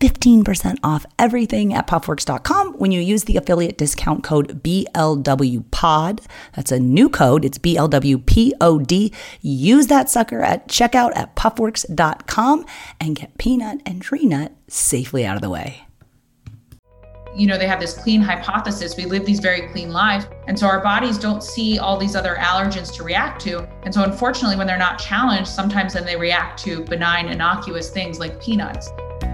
15% off everything at puffworks.com when you use the affiliate discount code BLWPOD. That's a new code. It's BLWPOD. Use that sucker at checkout at puffworks.com and get peanut and tree nut safely out of the way you know, they have this clean hypothesis. We live these very clean lives. And so our bodies don't see all these other allergens to react to. And so, unfortunately, when they're not challenged, sometimes then they react to benign, innocuous things like peanuts.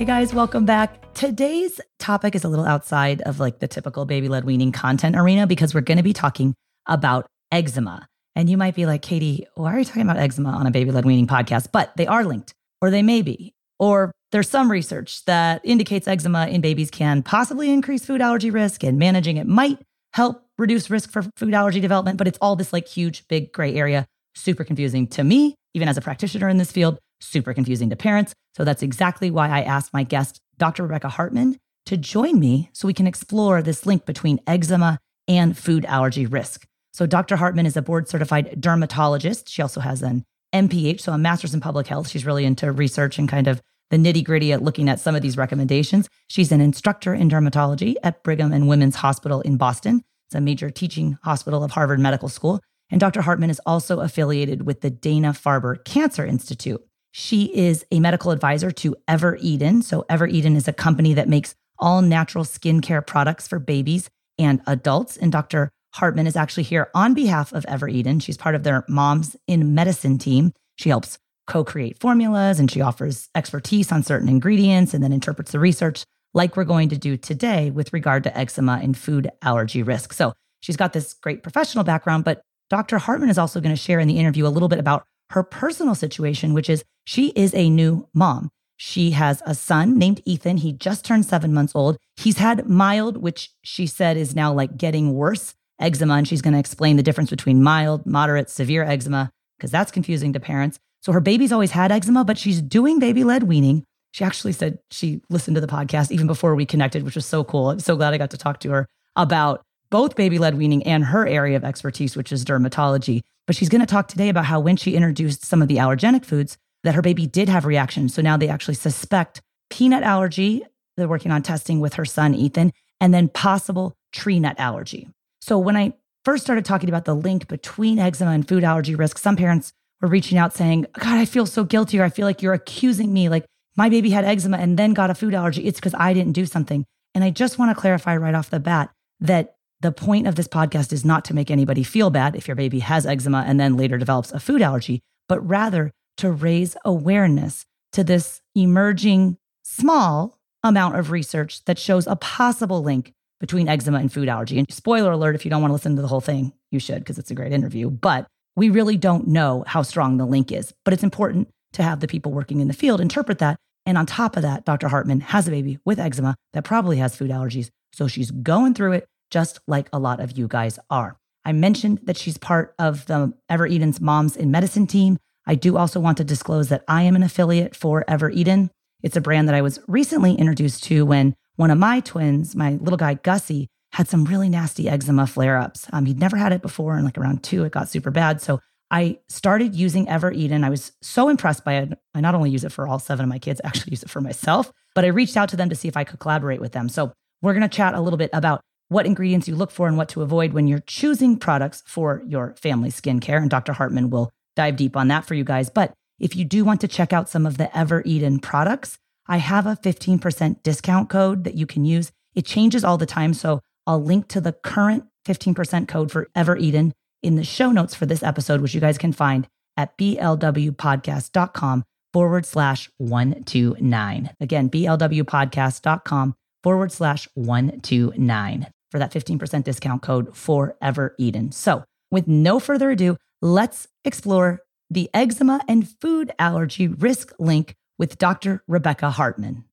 Hey guys, welcome back. Today's topic is a little outside of like the typical baby led weaning content arena because we're going to be talking about eczema. And you might be like, Katie, why are you talking about eczema on a baby led weaning podcast? But they are linked, or they may be. Or there's some research that indicates eczema in babies can possibly increase food allergy risk, and managing it might help reduce risk for food allergy development. But it's all this like huge, big gray area, super confusing to me, even as a practitioner in this field, super confusing to parents. So that's exactly why I asked my guest Dr. Rebecca Hartman to join me so we can explore this link between eczema and food allergy risk. So, Dr. Hartman is a board certified dermatologist. She also has an MPH, so a master's in public health. She's really into research and kind of the nitty gritty at looking at some of these recommendations. She's an instructor in dermatology at Brigham and Women's Hospital in Boston. It's a major teaching hospital of Harvard Medical School. And Dr. Hartman is also affiliated with the Dana Farber Cancer Institute. She is a medical advisor to Evereden. So, Evereden is a company that makes all natural skincare products for babies and adults. And Dr. Hartman is actually here on behalf of Evereden. She's part of their Moms in Medicine team. She helps co create formulas and she offers expertise on certain ingredients and then interprets the research, like we're going to do today with regard to eczema and food allergy risk. So, she's got this great professional background, but Dr. Hartman is also going to share in the interview a little bit about her personal situation, which is she is a new mom. She has a son named Ethan. He just turned seven months old. He's had mild, which she said is now like getting worse eczema. And she's going to explain the difference between mild, moderate, severe eczema, because that's confusing to parents. So her baby's always had eczema, but she's doing baby led weaning. She actually said she listened to the podcast even before we connected, which was so cool. I'm so glad I got to talk to her about both baby led weaning and her area of expertise, which is dermatology. But she's going to talk today about how when she introduced some of the allergenic foods, that her baby did have reactions. So now they actually suspect peanut allergy. They're working on testing with her son, Ethan, and then possible tree nut allergy. So when I first started talking about the link between eczema and food allergy risk, some parents were reaching out saying, God, I feel so guilty, or I feel like you're accusing me. Like my baby had eczema and then got a food allergy. It's because I didn't do something. And I just want to clarify right off the bat that the point of this podcast is not to make anybody feel bad if your baby has eczema and then later develops a food allergy, but rather to raise awareness to this emerging small amount of research that shows a possible link between eczema and food allergy. And spoiler alert, if you don't want to listen to the whole thing, you should because it's a great interview. But we really don't know how strong the link is. But it's important to have the people working in the field interpret that. And on top of that, Dr. Hartman has a baby with eczema that probably has food allergies. So she's going through it just like a lot of you guys are. I mentioned that she's part of the Evereden's Moms in Medicine team. I do also want to disclose that I am an affiliate for Evereden. It's a brand that I was recently introduced to when one of my twins, my little guy Gussie, had some really nasty eczema flare ups. Um, he'd never had it before, and like around two, it got super bad. So I started using Evereden. I was so impressed by it. I not only use it for all seven of my kids, I actually use it for myself, but I reached out to them to see if I could collaborate with them. So we're going to chat a little bit about what ingredients you look for and what to avoid when you're choosing products for your family skincare. And Dr. Hartman will dive deep on that for you guys. But if you do want to check out some of the Evereden products, I have a 15% discount code that you can use. It changes all the time. So I'll link to the current 15% code for Evereden in the show notes for this episode, which you guys can find at blwpodcast.com forward slash 129. Again, blwpodcast.com forward slash 129 for that 15% discount code for Evereden. So, with no further ado, let's explore the eczema and food allergy risk link with Dr. Rebecca Hartman.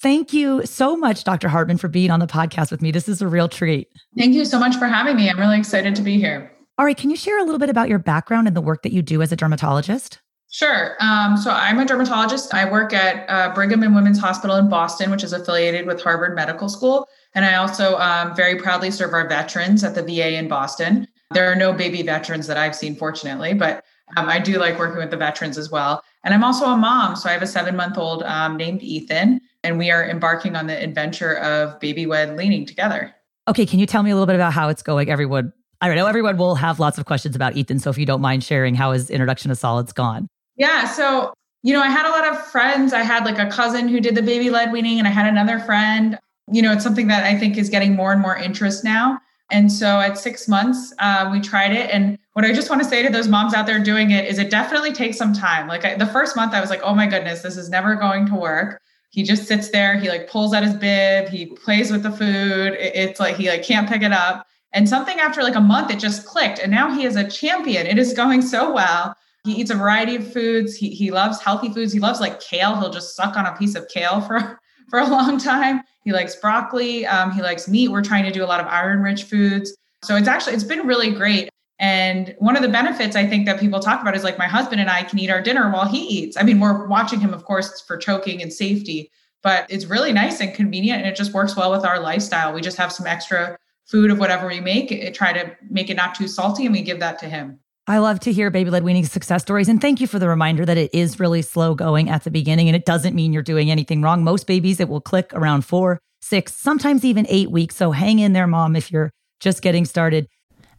Thank you so much, Dr. Hartman, for being on the podcast with me. This is a real treat. Thank you so much for having me. I'm really excited to be here. All right, can you share a little bit about your background and the work that you do as a dermatologist? Sure. Um, so I'm a dermatologist. I work at uh, Brigham and Women's Hospital in Boston, which is affiliated with Harvard Medical School. And I also um, very proudly serve our veterans at the VA in Boston. There are no baby veterans that I've seen, fortunately, but um, I do like working with the veterans as well. And I'm also a mom. So I have a seven month old um, named Ethan, and we are embarking on the adventure of baby led weaning together. Okay. Can you tell me a little bit about how it's going? Everyone, I know everyone will have lots of questions about Ethan. So if you don't mind sharing how his introduction to solids gone. Yeah. So, you know, I had a lot of friends. I had like a cousin who did the baby led weaning, and I had another friend. You know, it's something that I think is getting more and more interest now. And so at six months, uh, we tried it. And what I just want to say to those moms out there doing it is it definitely takes some time. Like I, the first month, I was like, oh my goodness, this is never going to work. He just sits there. He like pulls at his bib. He plays with the food. It, it's like he like can't pick it up. And something after like a month, it just clicked. And now he is a champion. It is going so well. He eats a variety of foods. He, he loves healthy foods. He loves like kale. He'll just suck on a piece of kale for, for a long time. He likes broccoli. Um, he likes meat. We're trying to do a lot of iron rich foods. So it's actually, it's been really great. And one of the benefits I think that people talk about is like my husband and I can eat our dinner while he eats. I mean, we're watching him, of course, for choking and safety, but it's really nice and convenient and it just works well with our lifestyle. We just have some extra food of whatever we make, it, try to make it not too salty, and we give that to him. I love to hear baby led weaning success stories. And thank you for the reminder that it is really slow going at the beginning. And it doesn't mean you're doing anything wrong. Most babies, it will click around four, six, sometimes even eight weeks. So hang in there, mom, if you're just getting started.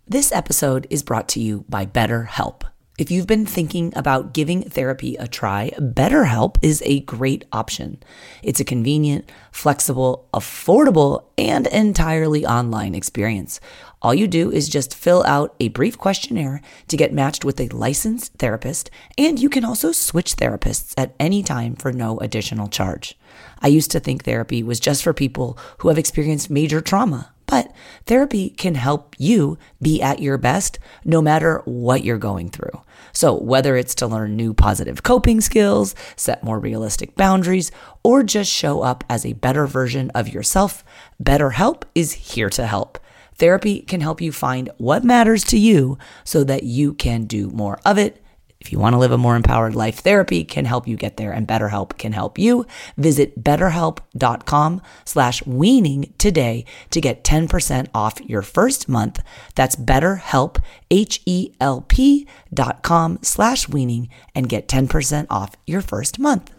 This episode is brought to you by BetterHelp. If you've been thinking about giving therapy a try, BetterHelp is a great option. It's a convenient, flexible, affordable, and entirely online experience. All you do is just fill out a brief questionnaire to get matched with a licensed therapist, and you can also switch therapists at any time for no additional charge. I used to think therapy was just for people who have experienced major trauma, but therapy can help you be at your best no matter what you're going through. So, whether it's to learn new positive coping skills, set more realistic boundaries, or just show up as a better version of yourself, BetterHelp is here to help. Therapy can help you find what matters to you so that you can do more of it. If you want to live a more empowered life, therapy can help you get there and BetterHelp can help you. Visit betterhelp.com slash weaning today to get 10% off your first month. That's betterhelp, H-E-L-P dot com slash weaning and get 10% off your first month.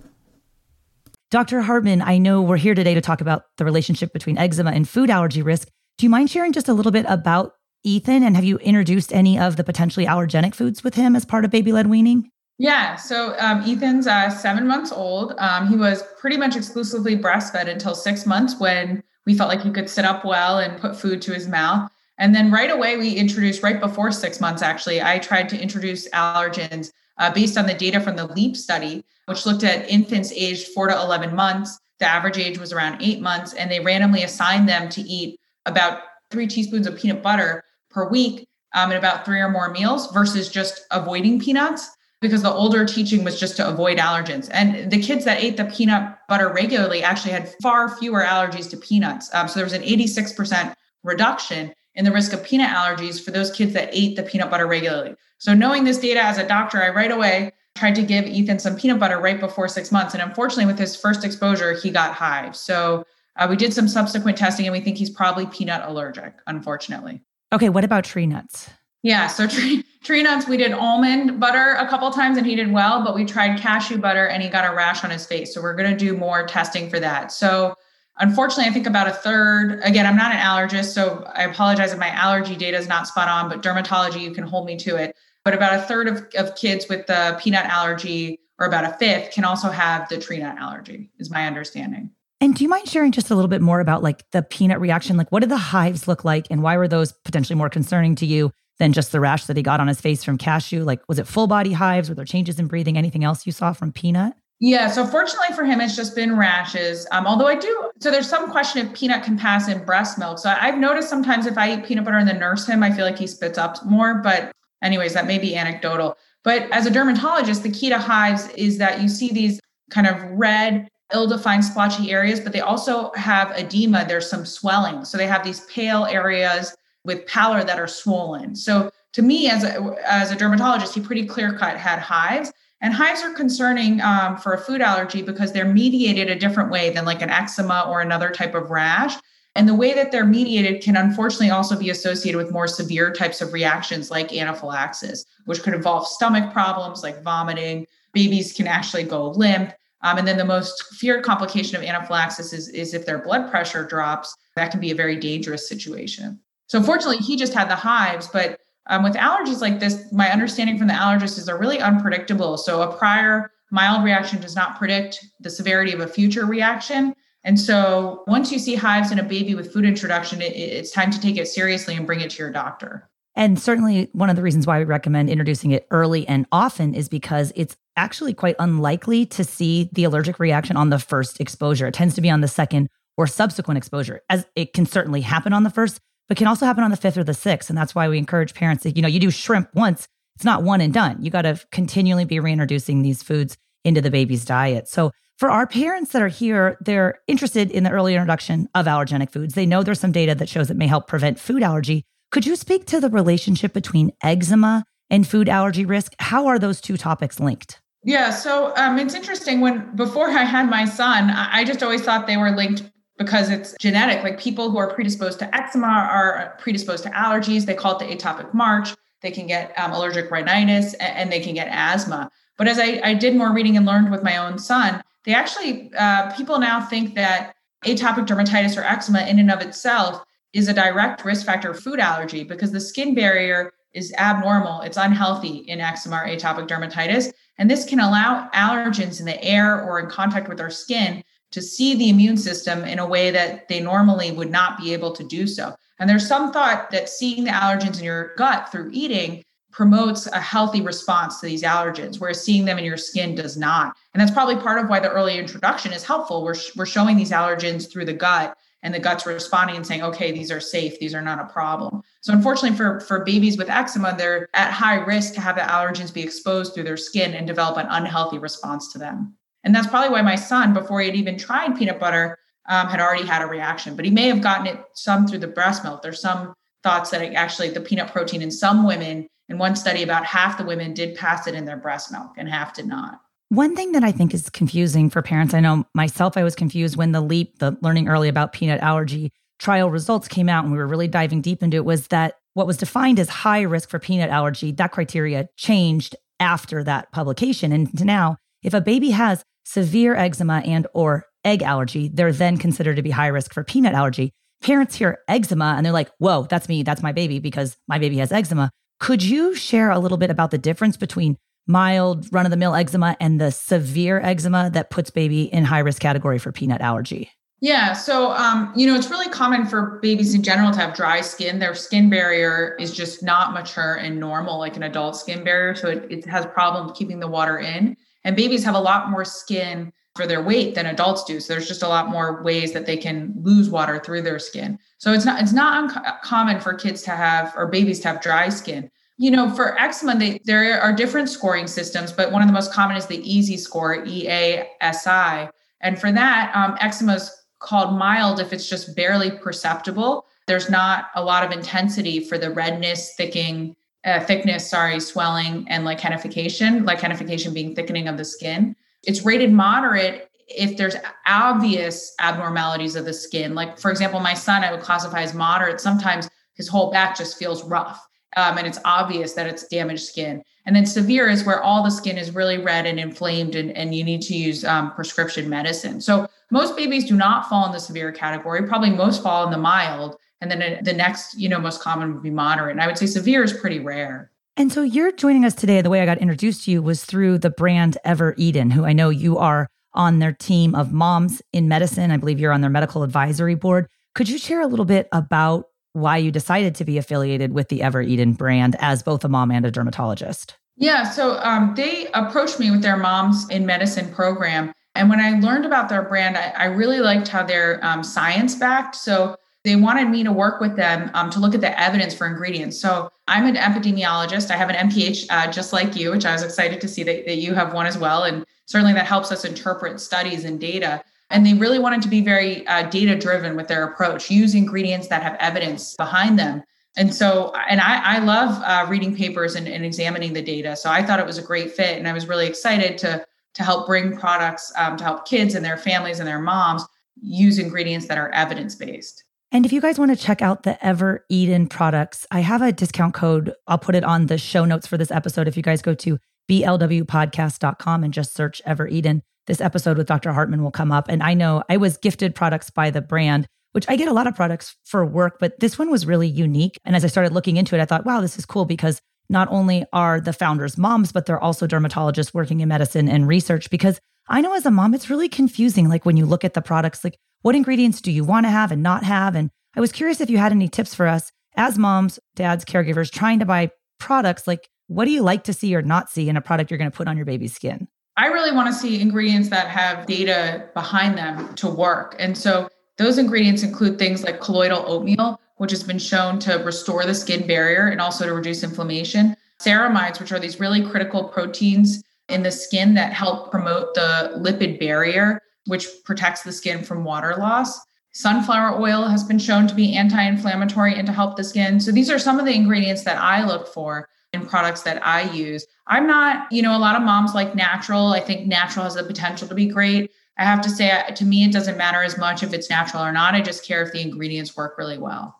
Dr. Hartman, I know we're here today to talk about the relationship between eczema and food allergy risk. Do you mind sharing just a little bit about Ethan? And have you introduced any of the potentially allergenic foods with him as part of baby led weaning? Yeah, so um, Ethan's uh, seven months old. Um, he was pretty much exclusively breastfed until six months when we felt like he could sit up well and put food to his mouth. And then right away, we introduced, right before six months, actually, I tried to introduce allergens uh, based on the data from the LEAP study, which looked at infants aged four to 11 months. The average age was around eight months, and they randomly assigned them to eat about three teaspoons of peanut butter per week um, and about three or more meals versus just avoiding peanuts because the older teaching was just to avoid allergens. And the kids that ate the peanut butter regularly actually had far fewer allergies to peanuts. Um, so there was an 86% reduction in the risk of peanut allergies for those kids that ate the peanut butter regularly. So knowing this data as a doctor, I right away tried to give Ethan some peanut butter right before six months. And unfortunately, with his first exposure, he got hives. So uh, we did some subsequent testing and we think he's probably peanut allergic, unfortunately. Okay, what about tree nuts? Yeah, so tree, tree nuts, we did almond butter a couple times and he did well, but we tried cashew butter and he got a rash on his face. So we're going to do more testing for that. So unfortunately, I think about a third, again, I'm not an allergist, so I apologize if my allergy data is not spot on, but dermatology, you can hold me to it. But about a third of, of kids with the peanut allergy, or about a fifth, can also have the tree nut allergy, is my understanding. And do you mind sharing just a little bit more about like the peanut reaction? Like, what did the hives look like, and why were those potentially more concerning to you? than just the rash that he got on his face from cashew? Like, was it full body hives? Were there changes in breathing? Anything else you saw from peanut? Yeah, so fortunately for him, it's just been rashes. Um, although I do, so there's some question if peanut can pass in breast milk. So I've noticed sometimes if I eat peanut butter and then nurse him, I feel like he spits up more. But, anyways, that may be anecdotal. But as a dermatologist, the key to hives is that you see these kind of red, ill defined splotchy areas, but they also have edema. There's some swelling. So they have these pale areas with pallor that are swollen. So to me, as a, as a dermatologist, he pretty clear cut had hives. And hives are concerning um, for a food allergy because they're mediated a different way than like an eczema or another type of rash. And the way that they're mediated can unfortunately also be associated with more severe types of reactions like anaphylaxis, which could involve stomach problems like vomiting. Babies can actually go limp. Um, and then the most feared complication of anaphylaxis is, is if their blood pressure drops, that can be a very dangerous situation. So unfortunately, he just had the hives, but um, with allergies like this, my understanding from the allergist is they're really unpredictable. So a prior mild reaction does not predict the severity of a future reaction. And so once you see hives in a baby with food introduction, it, it's time to take it seriously and bring it to your doctor. And certainly, one of the reasons why we recommend introducing it early and often is because it's actually quite unlikely to see the allergic reaction on the first exposure. It tends to be on the second or subsequent exposure, as it can certainly happen on the first, but can also happen on the fifth or the sixth. And that's why we encourage parents that, you know, you do shrimp once, it's not one and done. You got to continually be reintroducing these foods into the baby's diet. So for our parents that are here, they're interested in the early introduction of allergenic foods. They know there's some data that shows it may help prevent food allergy. Could you speak to the relationship between eczema and food allergy risk? How are those two topics linked? Yeah, so um, it's interesting. When before I had my son, I just always thought they were linked because it's genetic. Like people who are predisposed to eczema are predisposed to allergies. They call it the atopic march. They can get um, allergic rhinitis and, they can get asthma. But as I, I, did more reading and learned with my own son, they actually, uh, people now think that atopic dermatitis or eczema in and of itself is a direct risk factor of food allergy because the skin barrier is abnormal. It's unhealthy in eczema or atopic dermatitis. And this can allow allergens in the air or in contact with our skin to see the immune system in a way that they normally would not be able to do so. And there's some thought that seeing the allergens in your gut through eating promotes a healthy response to these allergens, whereas seeing them in your skin does not. And that's probably part of why the early introduction is helpful. We're, we're showing these allergens through the gut and the gut's responding and saying, okay, these are safe, these are not a problem. So unfortunately for, for babies with eczema, they're at high risk to have the allergens be exposed through their skin and develop an unhealthy response to them. And that's probably why my son, before he had even tried peanut butter, um, had already had a reaction. But he may have gotten it some through the breast milk. There's some thoughts that actually the peanut protein in some women, in one study, about half the women did pass it in their breast milk and half did not. One thing that I think is confusing for parents, I know myself, I was confused when the LEAP, the learning early about peanut allergy trial results came out and we were really diving deep into it, was that what was defined as high risk for peanut allergy, that criteria changed after that publication. And now, if a baby has severe eczema and or egg allergy, they're then considered to be high risk for peanut allergy. parents hear eczema and they're like, whoa, that's me, that's my baby because my baby has eczema. Could you share a little bit about the difference between mild run of the mill eczema and the severe eczema that puts baby in high risk category for peanut allergy? Yeah, so um, you know, it's really common for babies in general to have dry skin. Their skin barrier is just not mature and normal like an adult skin barrier, so it, it has problems keeping the water in. And babies have a lot more skin for their weight than adults do. So there's just a lot more ways that they can lose water through their skin. So it's not it's not uncommon for kids to have or babies to have dry skin. You know, for eczema, they, there are different scoring systems, but one of the most common is the EASI score, E A S I. And for that, um, eczema is called mild if it's just barely perceptible. There's not a lot of intensity for the redness, thickening, uh, thickness, sorry, swelling, and lichenification, lichenification being thickening of the skin. It's rated moderate if there's obvious abnormalities of the skin. Like, for example, my son, I would classify as moderate. Sometimes his whole back just feels rough. Um, and it's obvious that it's damaged skin. And then severe is where all the skin is really red and inflamed, and, and you need to use um, prescription medicine. So most babies do not fall in the severe category. Probably most fall in the mild, and then the next, you know, most common would be moderate. And I would say severe is pretty rare. And so you're joining us today. The way I got introduced to you was through the brand Evereden, who I know you are on their team of moms in medicine. I believe you're on their medical advisory board. Could you share a little bit about why you decided to be affiliated with the Evereden brand as both a mom and a dermatologist? Yeah, so um, they approached me with their Moms in Medicine program. And when I learned about their brand, I, I really liked how they're um, science backed. So they wanted me to work with them um, to look at the evidence for ingredients. So I'm an epidemiologist. I have an MPH uh, just like you, which I was excited to see that, that you have one as well. And certainly that helps us interpret studies and data. And they really wanted to be very uh, data driven with their approach, use ingredients that have evidence behind them. And so, and I, I love uh, reading papers and, and, examining the data. So I thought it was a great fit. And I was really excited to, to help bring products um, to help kids and their families and their moms use ingredients that are evidence based. And if you guys want to check out the Evereden products, I have a discount code. I'll put it on the show notes for this episode. If you guys go to blwpodcast.com and just search Evereden, this episode with Dr. Hartman will come up. And I know I was gifted products by the brand, which I get a lot of products for work, but this one was really unique. And as I started looking into it, I thought, wow, this is cool because not only are the founders moms, but they're also dermatologists working in medicine and research. Because I know as a mom, it's really confusing. Like when you look at the products, like what ingredients do you want to have and not have? And I was curious if you had any tips for us as moms, dads, caregivers trying to buy products. Like, what do you like to see or not see in a product you're going to put on your baby's skin? I really want to see ingredients that have data behind them to work. And so those ingredients include things like colloidal oatmeal, which has been shown to restore the skin barrier and also to reduce inflammation. Ceramides, which are these really critical proteins in the skin that help promote the lipid barrier, which protects the skin from water loss. Sunflower oil has been shown to be anti inflammatory and to help the skin. So these are some of the ingredients that I look for in products that I use. I'm not, you know, a lot of moms like natural. I think natural has the potential to be great. I have to say, to me, it doesn't matter as much if it's natural or not. I just care if the ingredients work really well.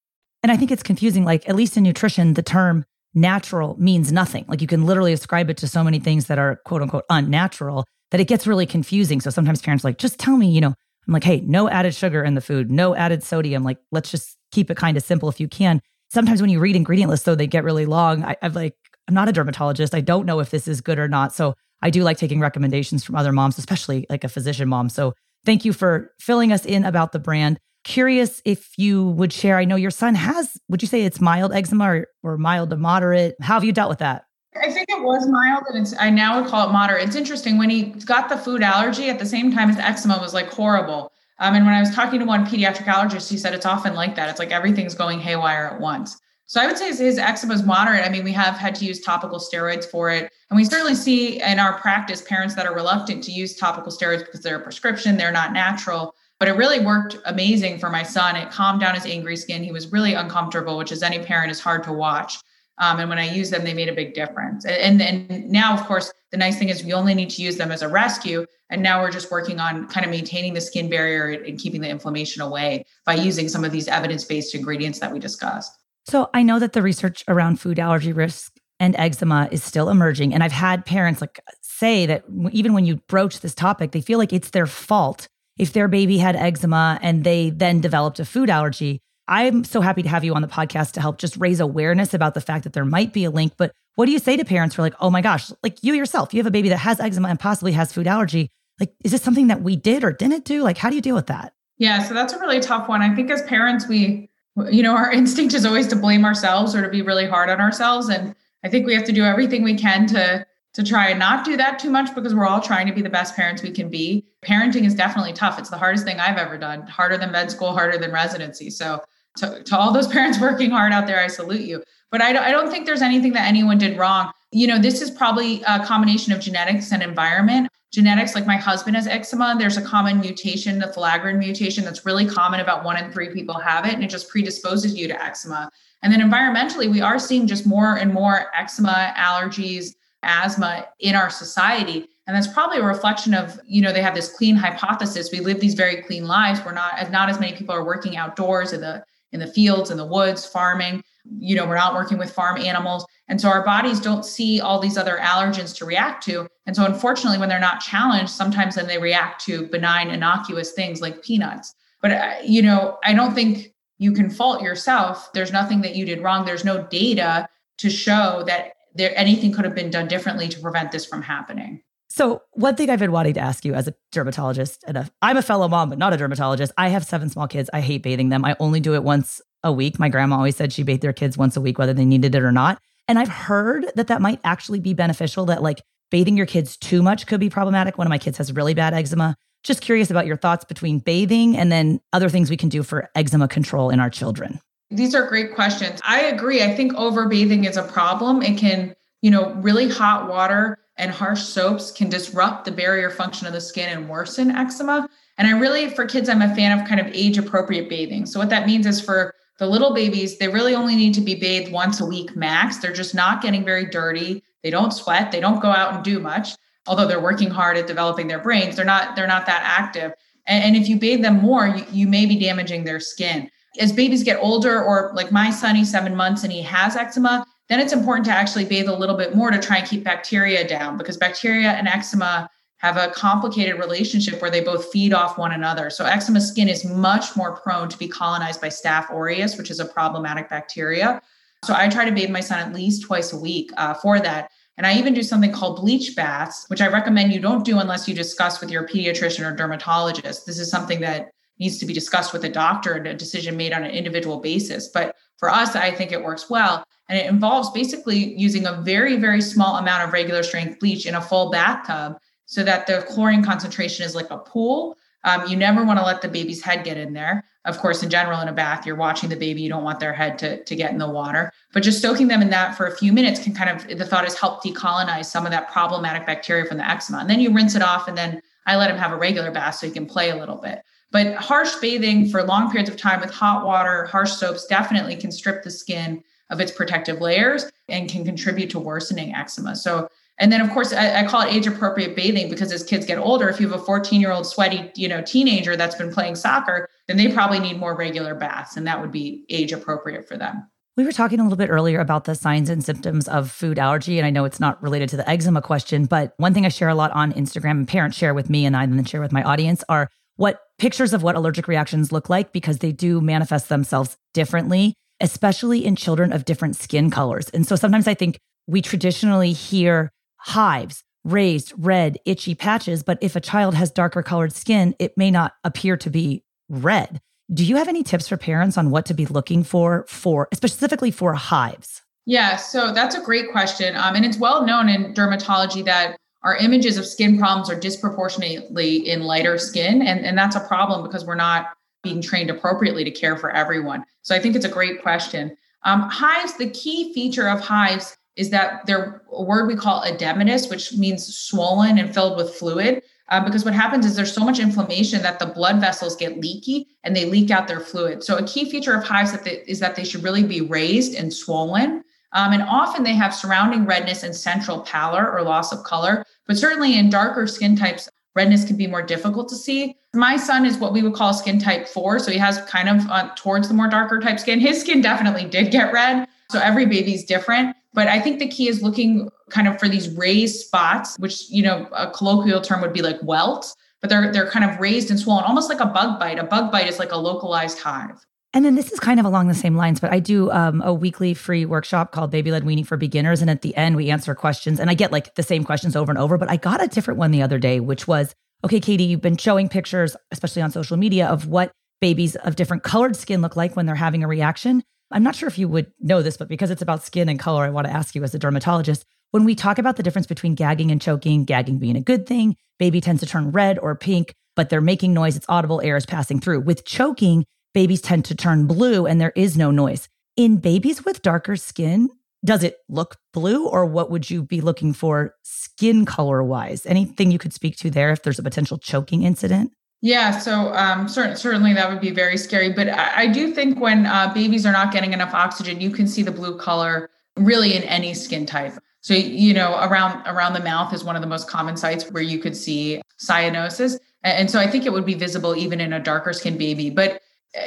And I think it's confusing. Like, at least in nutrition, the term natural means nothing. Like, you can literally ascribe it to so many things that are quote unquote unnatural that it gets really confusing. So sometimes parents like, just tell me, you know, I'm like, hey, no added sugar in the food, no added sodium. Like, let's just keep it kind of simple if you can. Sometimes when you read ingredient lists, though, they get really long. I, I'm like, I'm not a dermatologist. I don't know if this is good or not. So I do like taking recommendations from other moms, especially like a physician mom. So thank you for filling us in about the brand. Curious if you would share. I know your son has, would you say it's mild eczema or, or mild to moderate? How have you dealt with that? I think it was mild, and it's I now would call it moderate. It's interesting when he got the food allergy at the same time the eczema was like horrible. Um, and when I was talking to one pediatric allergist, he said it's often like that. It's like everything's going haywire at once. So I would say his, his eczema is moderate. I mean, we have had to use topical steroids for it, and we certainly see in our practice parents that are reluctant to use topical steroids because they're a prescription, they're not natural. But it really worked amazing for my son. It calmed down his angry skin. He was really uncomfortable, which as any parent is hard to watch. Um, and when I use them, they made a big difference. And, and, now, of course, the nice thing is we only need to use them as a rescue. And now we're just working on kind of maintaining the skin barrier and keeping the inflammation away by using some of these evidence based ingredients that we discussed. So I know that the research around food allergy risk and eczema is still emerging. And I've had parents like say that even when you broach this topic, they feel like it's their fault if their baby had eczema and they then developed a food allergy. I'm so happy to have you on the podcast to help just raise awareness about the fact that there might be a link. But what do you say to parents who are like, oh my gosh, like you yourself, you have a baby that has eczema and possibly has food allergy. Like, is this something that we did or didn't do? Like, how do you deal with that? Yeah, so that's a really tough one. I think as parents, we, you know, our instinct is always to blame ourselves or to be really hard on ourselves. And I think we have to do everything we can to to try and not do that too much because we're all trying to be the best parents we can be. Parenting is definitely tough. It's the hardest thing I've ever done, harder than med school, harder than residency. So to, to all those parents working hard out there, I salute you. But I don't, I don't think there's anything that anyone did wrong. You know, this is probably a combination of genetics and environment. Genetics, like my husband has eczema, there's a common mutation, the filaggrin mutation, that's really common. About one in three people have it, and it just predisposes you to eczema. And then environmentally, we are seeing just more and more eczema, allergies, asthma in our society. And that's probably a reflection of you know they have this clean hypothesis. We live these very clean lives. We're not as not as many people are working outdoors in the in the fields in the woods farming. You know we're not working with farm animals. And so our bodies don't see all these other allergens to react to. And so unfortunately when they're not challenged sometimes then they react to benign innocuous things like peanuts. But uh, you know i don't think you can fault yourself. There's nothing that you did wrong. There's no data to show that there anything could have been done differently to prevent this from happening. So, one thing I've been wanting to ask you as a dermatologist, and I'm a fellow mom, but not a dermatologist. I have seven small kids. I hate bathing them. I only do it once a week. My grandma always said she bathed their kids once a week, whether they needed it or not. And I've heard that that might actually be beneficial, that like bathing your kids too much could be problematic. One of my kids has really bad eczema. Just curious about your thoughts between bathing and then other things we can do for eczema control in our children. These are great questions. I agree. I think overbathing is a problem. It can, you know, really hot water and harsh soaps can disrupt the barrier function of the skin and worsen eczema. And I really, for kids, I'm a fan of kind of age appropriate bathing. So, what that means is for the little babies, they really only need to be bathed once a week max. They're just not getting very dirty. They don't sweat. They don't go out and do much. Although they're working hard at developing their brains, they're not they're not that active. And, and if you bathe them more, you, you may be damaging their skin as babies get older, or like my son, he's seven months and he has eczema, then it's important to actually bathe a little bit more to try and keep bacteria down because bacteria and eczema have a complicated relationship where they both feed off one another. So eczema skin is much more prone to be colonized by Staph aureus, which is a problematic bacteria. So I try to bathe my son at least twice a week uh, for that. And I even do something called bleach baths, which I recommend you don't do unless you discuss with your pediatrician or dermatologist. This is something that needs to be discussed with a doctor and a decision made on an individual basis. But for us, I think it works well. And it involves basically using a very, very small amount of regular strength bleach in a full bathtub so that the chlorine concentration is like a pool. Um, you never want to let the baby's head get in there. Of course, in general, in a bath, you're watching the baby. You don't want their head to, to get in the water. But just soaking them in that for a few minutes can kind of, the thought is help decolonize some of that problematic bacteria from the eczema. And then you rinse it off, and then I let him have a regular bath so he can play a little bit. But harsh bathing for long periods of time with hot water, harsh soaps definitely can strip the skin of its protective layers and can contribute to worsening eczema. So, and then of course, I, I call it age appropriate bathing because as kids get older, if you have a 14 year old sweaty, you know, teenager that's been playing soccer, then they probably need more regular baths, and that would be age appropriate for them. We were talking a little bit earlier about the signs and symptoms of food allergy. And I know it's not related to the eczema question, but one thing I share a lot on Instagram and parents share with me and I then share with my audience are what pictures of what allergic reactions look like because they do manifest themselves differently, especially in children of different skin colors. And so sometimes I think we traditionally hear hives, raised, red, itchy patches, but if a child has darker colored skin, it may not appear to be red. Do you have any tips for parents on what to be looking for for specifically for hives? Yeah, so that's a great question. Um, and it's well known in dermatology that our images of skin problems are disproportionately in lighter skin. And, and that's a problem because we're not being trained appropriately to care for everyone. So I think it's a great question. Um, hives, the key feature of hives is that they're a word we call edematous, which means swollen and filled with fluid. uh, because what happens is there's so much inflammation that the blood vessels get leaky and they leak out their fluid. So a key feature of hives that they, is that they should really be raised and swollen. Um, and often they have surrounding redness and central pallor or loss of color. But certainly in darker skin types, redness can be more difficult to see. My son is what we would call skin type four. So he has kind of uh, towards the more darker type skin. His skin definitely did get red. So every baby's different. But I think the key is looking kind of for these raised spots, which, you know, a colloquial term would be like welts, but they're they're kind of raised and swollen, almost like a bug bite. A bug bite is like a localized hive. And then this is kind of along the same lines, but I do um, a weekly free workshop called Baby Led Weaning for Beginners. And at the end, we answer questions. And I get like the same questions over and over, but I got a different one the other day, which was okay, Katie, you've been showing pictures, especially on social media, of what babies of different colored skin look like when they're having a reaction. I'm not sure if you would know this, but because it's about skin and color, I want to ask you as a dermatologist when we talk about the difference between gagging and choking, gagging being a good thing, baby tends to turn red or pink, but they're making noise, it's audible, air is passing through. With choking, babies tend to turn blue and there is no noise. In babies with darker skin, does it look blue or what would you be looking for skin color wise? Anything you could speak to there if there's a potential choking incident? Yeah, so um, cer- certainly that would be very scary. But I, I do think when uh, babies are not getting enough oxygen, you can see the blue color really in any skin type. So you know, around around the mouth is one of the most common sites where you could see cyanosis, and so I think it would be visible even in a darker skin baby. But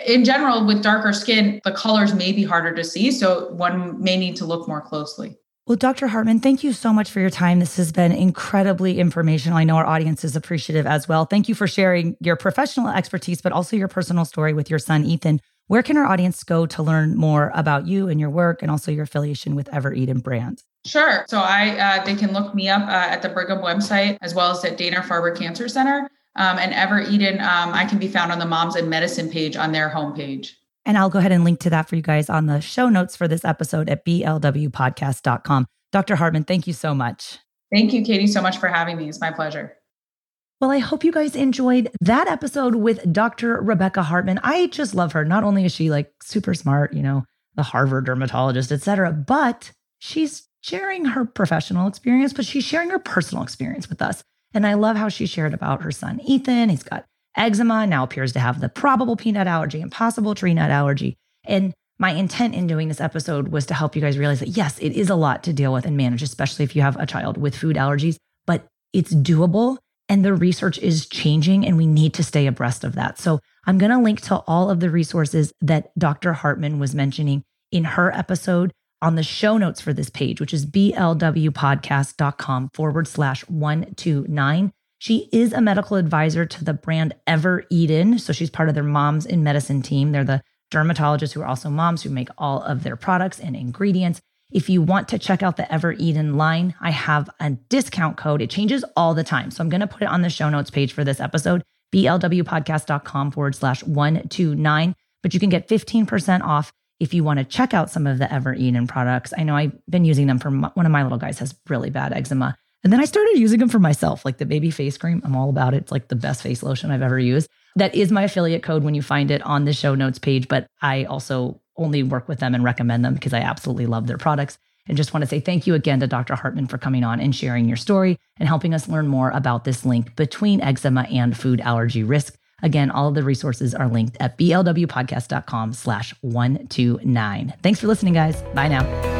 in general, with darker skin, the colors may be harder to see, so one may need to look more closely. Well, Dr. Hartman, thank you so much for your time. This has been incredibly informational. I know our audience is appreciative as well. Thank you for sharing your professional expertise, but also your personal story with your son, Ethan. Where can our audience go to learn more about you and your work and also your affiliation with Evereden brand? Sure. So I uh, they can look me up uh, at the Brigham website as well as at Dana Farber Cancer Center. Um, and Evereden, um, I can be found on the Moms and Medicine page on their homepage. And I'll go ahead and link to that for you guys on the show notes for this episode at blwpodcast.com. Dr. Hartman, thank you so much. Thank you, Katie, so much for having me. It's my pleasure. Well, I hope you guys enjoyed that episode with Dr. Rebecca Hartman. I just love her. Not only is she like super smart, you know, the Harvard dermatologist, et cetera, but she's sharing her professional experience, but she's sharing her personal experience with us. And I love how she shared about her son, Ethan. He's got eczema, now appears to have the probable peanut allergy and possible tree nut allergy. And my intent in doing this episode was to help you guys realize that yes, it is a lot to deal with and manage, especially if you have a child with food allergies, but it's doable and the research is changing and we need to stay abreast of that. So I'm going to link to all of the resources that Dr. Hartman was mentioning in her episode on the show notes for this page, which is blwpodcast.com forward slash 129. She is a medical advisor to the brand Evereden. So she's part of their Moms in Medicine team. They're the dermatologists who are also moms who make all of their products and ingredients. If you want to check out the Evereden line, I have a discount code. It changes all the time. So I'm going to put it on the show notes page for this episode, blwpodcast.com forward slash 129. But you can get 15% off if you want to check out some of the Evereden products. I know I've been using them for my, one of my little guys has really bad eczema. And then I started using them for myself, like the baby face cream. I'm all about it. It's like the best face lotion I've ever used. That is my affiliate code when you find it on the show notes page. But I also only work with them and recommend them because I absolutely love their products. And just want to say thank you again to Dr. Hartman for coming on and sharing your story and helping us learn more about this link between eczema and food allergy risk. Again, all of the resources are linked at blwpodcast.com slash 129. Thanks for listening, guys. Bye now.